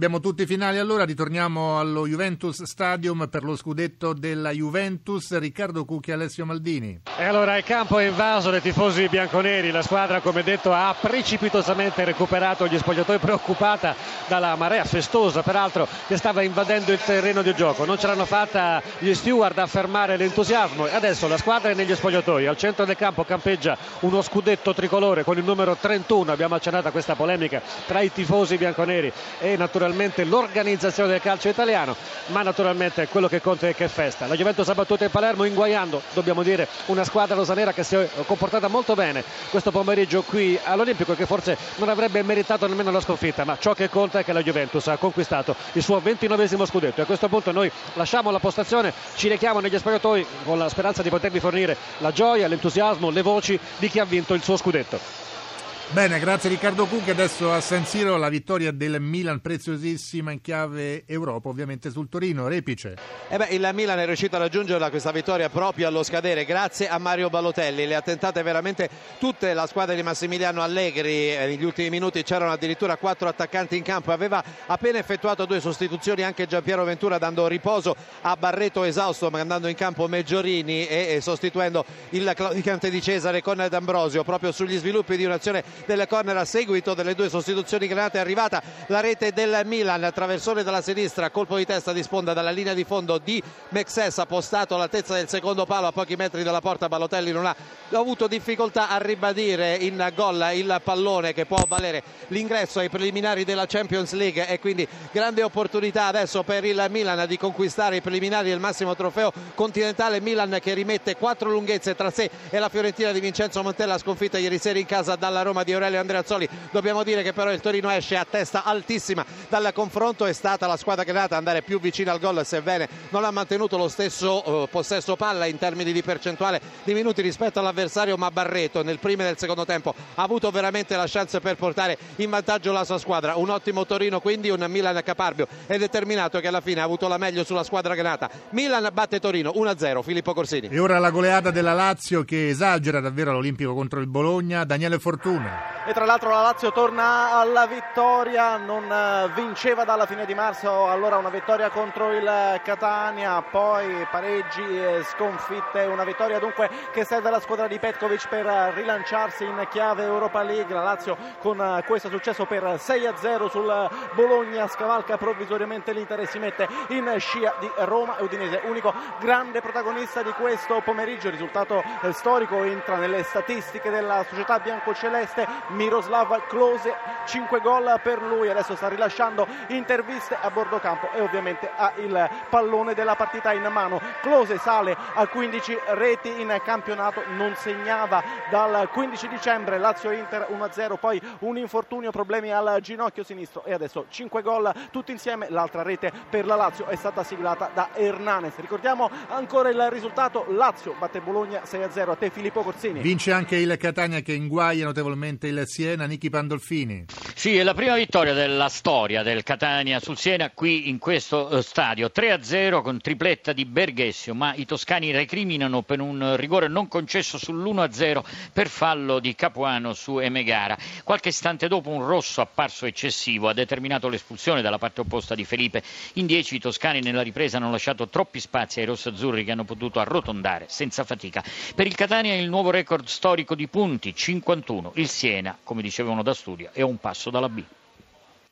Abbiamo tutti i finali allora, ritorniamo allo Juventus Stadium per lo scudetto della Juventus, Riccardo Cucchi e Alessio Maldini. E allora il campo è invaso dai tifosi bianconeri, la squadra come detto ha precipitosamente recuperato gli spogliatoi preoccupata dalla marea festosa peraltro che stava invadendo il terreno di gioco, non ce l'hanno fatta gli steward a fermare l'entusiasmo. Adesso la squadra è negli spogliatoi, al centro del campo campeggia uno scudetto tricolore con il numero 31, abbiamo accennato a questa polemica tra i tifosi bianconeri e naturalmente naturalmente l'organizzazione del calcio italiano, ma naturalmente quello che conta è che festa. La Juventus ha battuto il Palermo inguaiando, dobbiamo dire, una squadra rosanera che si è comportata molto bene questo pomeriggio qui all'Olimpico che forse non avrebbe meritato nemmeno la sconfitta, ma ciò che conta è che la Juventus ha conquistato il suo ventinovesimo scudetto e a questo punto noi lasciamo la postazione, ci rechiamo negli spogliatoi con la speranza di potervi fornire la gioia, l'entusiasmo, le voci di chi ha vinto il suo scudetto. Bene, grazie Riccardo Cucchi. Adesso a San Siro la vittoria del Milan preziosissima in chiave Europa, ovviamente sul Torino. Repice. Eh beh, il Milan è riuscito a raggiungere questa vittoria proprio allo scadere grazie a Mario Balotelli. Le ha tentate veramente tutte la squadra di Massimiliano Allegri. Eh, negli ultimi minuti c'erano addirittura quattro attaccanti in campo. Aveva appena effettuato due sostituzioni anche Giampiero Ventura dando riposo a Barreto esausto mandando in campo Meggiorini e sostituendo il claudicante di Cesare con D'Ambrosio proprio sugli sviluppi di un'azione del corner a seguito delle due sostituzioni granate è arrivata. La rete del Milan traversone dalla sinistra colpo di testa di sponda dalla linea di fondo di Mexes appostato all'altezza del secondo palo a pochi metri dalla porta. Balotelli non ha avuto difficoltà a ribadire in gol il pallone che può valere l'ingresso ai preliminari della Champions League. E quindi grande opportunità adesso per il Milan di conquistare i preliminari. Del massimo trofeo continentale Milan che rimette quattro lunghezze tra sé e la Fiorentina di Vincenzo Montella sconfitta ieri sera in casa dalla Roma di di Aurelio Andreazzoli. Dobbiamo dire che però il Torino esce a testa altissima dal confronto. È stata la squadra che è nata andare più vicina al gol sebbene non ha mantenuto lo stesso eh, possesso palla in termini di percentuale di minuti rispetto all'avversario ma Barreto nel primo e nel secondo tempo ha avuto veramente la chance per portare in vantaggio la sua squadra. Un ottimo Torino quindi un Milan caparbio. È determinato che alla fine ha avuto la meglio sulla squadra granata Milan batte Torino 1-0 Filippo Corsini. E ora la goleata della Lazio che esagera davvero l'Olimpico contro il Bologna. Daniele Fortuna e tra l'altro la Lazio torna alla vittoria, non eh, vinceva dalla fine di marzo, allora una vittoria contro il Catania, poi pareggi sconfitte, una vittoria dunque che serve alla squadra di Petkovic per rilanciarsi in chiave Europa League, la Lazio con eh, questo successo per 6-0 sul Bologna scavalca provvisoriamente l'Inter e si mette in scia di Roma e Udinese, unico grande protagonista di questo pomeriggio, risultato eh, storico entra nelle statistiche della società biancoceleste Miroslav Klose 5 gol per lui. Adesso sta rilasciando interviste a bordo campo e ovviamente ha il pallone della partita in mano. Klose sale a 15 reti in campionato non segnava dal 15 dicembre. Lazio Inter 1-0 poi un infortunio problemi al ginocchio sinistro e adesso 5 gol tutti insieme. L'altra rete per la Lazio è stata siglata da Hernanes. Ricordiamo ancora il risultato. Lazio batte Bologna 6-0 a te Filippo Corsini. Vince anche il Catania che inguaglia notevolmente il Siena, Nichi Pandolfini. Sì, è la prima vittoria della storia del Catania sul Siena qui in questo eh, stadio. 3-0 con tripletta di Berghessio, ma i toscani recriminano per un rigore non concesso sull'1-0 per fallo di Capuano su Emegara. Qualche istante dopo un rosso apparso eccessivo ha determinato l'espulsione dalla parte opposta di Felipe. In 10 i toscani nella ripresa hanno lasciato troppi spazi ai rossazzurri che hanno potuto arrotondare senza fatica. Per il Catania il nuovo record storico di punti, 51. Il Siena come dicevano da studio, è un passo dalla B.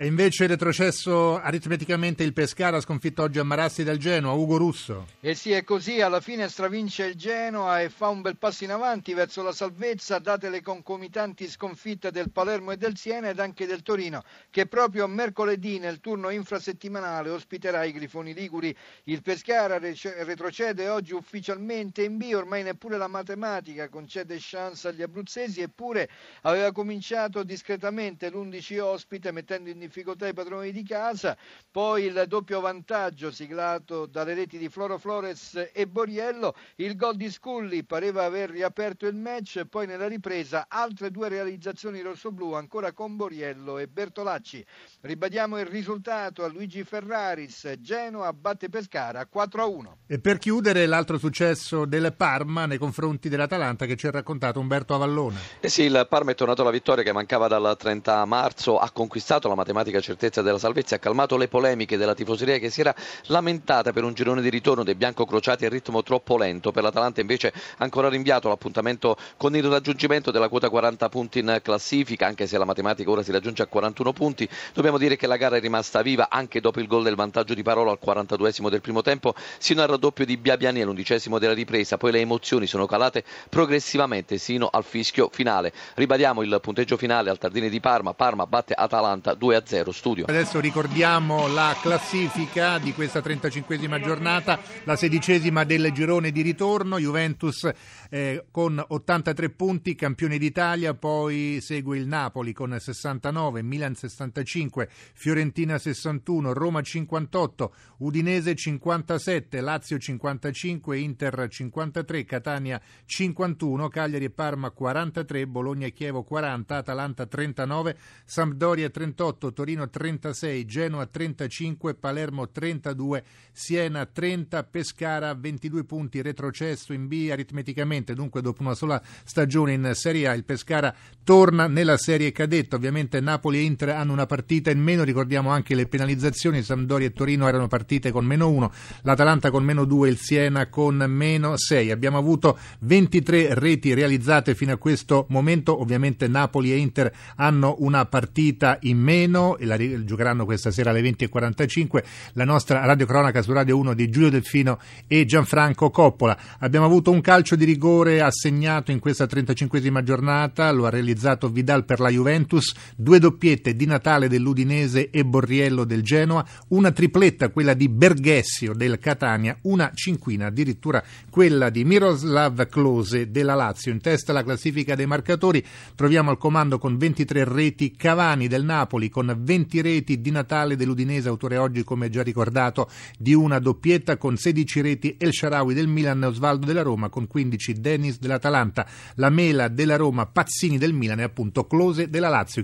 E invece retrocesso aritmeticamente il Pescara sconfitto oggi a Marassi del Genoa, Ugo Russo. E sì, è così, alla fine stravince il Genoa e fa un bel passo in avanti verso la salvezza, date le concomitanti sconfitte del Palermo e del Siena ed anche del Torino, che proprio mercoledì nel turno infrasettimanale ospiterà i Grifoni Liguri. Il Pescara retrocede oggi ufficialmente in B, ormai neppure la matematica concede chance agli abruzzesi, eppure aveva cominciato discretamente l'11 ospite mettendo in difficoltà i padroni di casa, poi il doppio vantaggio siglato dalle reti di Floro Flores e Boriello, il gol di Scully pareva aver riaperto il match, poi nella ripresa altre due realizzazioni rossoblù ancora con Boriello e Bertolacci. Ribadiamo il risultato a Luigi Ferraris, Genoa batte Pescara 4-1. E per chiudere l'altro successo del Parma nei confronti dell'Atalanta che ci ha raccontato Umberto Avallone. Eh sì, il Parma è tornato alla vittoria che mancava dal 30 marzo, ha conquistato la matematica matematica certezza della salvezza, ha calmato le polemiche della tifoseria che si era lamentata per un girone di ritorno dei biancocrociati a ritmo troppo lento. Per l'Atalanta invece ancora rinviato l'appuntamento con il raggiungimento della quota 40 punti in classifica, anche se la matematica ora si raggiunge a 41 punti. Dobbiamo dire che la gara è rimasta viva anche dopo il gol del vantaggio di Parola al 42 del primo tempo, sino al raddoppio di Biabiani all'undicesimo della ripresa. Poi le emozioni sono calate progressivamente sino al fischio finale. Ribadiamo il punteggio finale al Tardini di Parma. Parma batte Atalanta 2-0 studio. Adesso ricordiamo la classifica di questa 35esima giornata, la sedicesima del girone di ritorno, Juventus eh, con 83 punti, campione d'Italia, poi segue il Napoli con 69, Milan 65, Fiorentina 61, Roma 58, Udinese 57, Lazio 55, Inter 53, Catania 51, Cagliari e Parma 43, Bologna e Chievo 40, Atalanta 39, Sampdoria 38, Torino 36, Genoa 35, Palermo 32, Siena 30, Pescara 22 punti, retrocesso in B aritmeticamente, dunque dopo una sola stagione in Serie A il Pescara torna nella serie cadetta, ovviamente Napoli e Inter hanno una partita in meno, ricordiamo anche le penalizzazioni, Sampdoria e Torino erano partite con meno 1, l'Atalanta con meno 2, il Siena con meno 6, abbiamo avuto 23 reti realizzate fino a questo momento, ovviamente Napoli e Inter hanno una partita in meno e la giocheranno questa sera alle 20.45, la nostra radiocronaca su Radio 1 di Giulio Delfino e Gianfranco Coppola. Abbiamo avuto un calcio di rigore assegnato in questa 35esima giornata, lo ha realizzato Vidal per la Juventus, due doppiette di Natale dell'Udinese e Borriello del Genoa, una tripletta quella di Berghessio del Catania, una cinquina addirittura quella di Miroslav Klose della Lazio. In testa alla classifica dei marcatori troviamo al comando con 23 reti Cavani del Napoli, con 20 reti di Natale dell'Udinese, autore oggi come già ricordato di una doppietta con 16 reti El Sharawi del Milan, Osvaldo della Roma con 15 Dennis dell'Atalanta, la Mela della Roma, Pazzini del Milan e appunto Close della Lazio.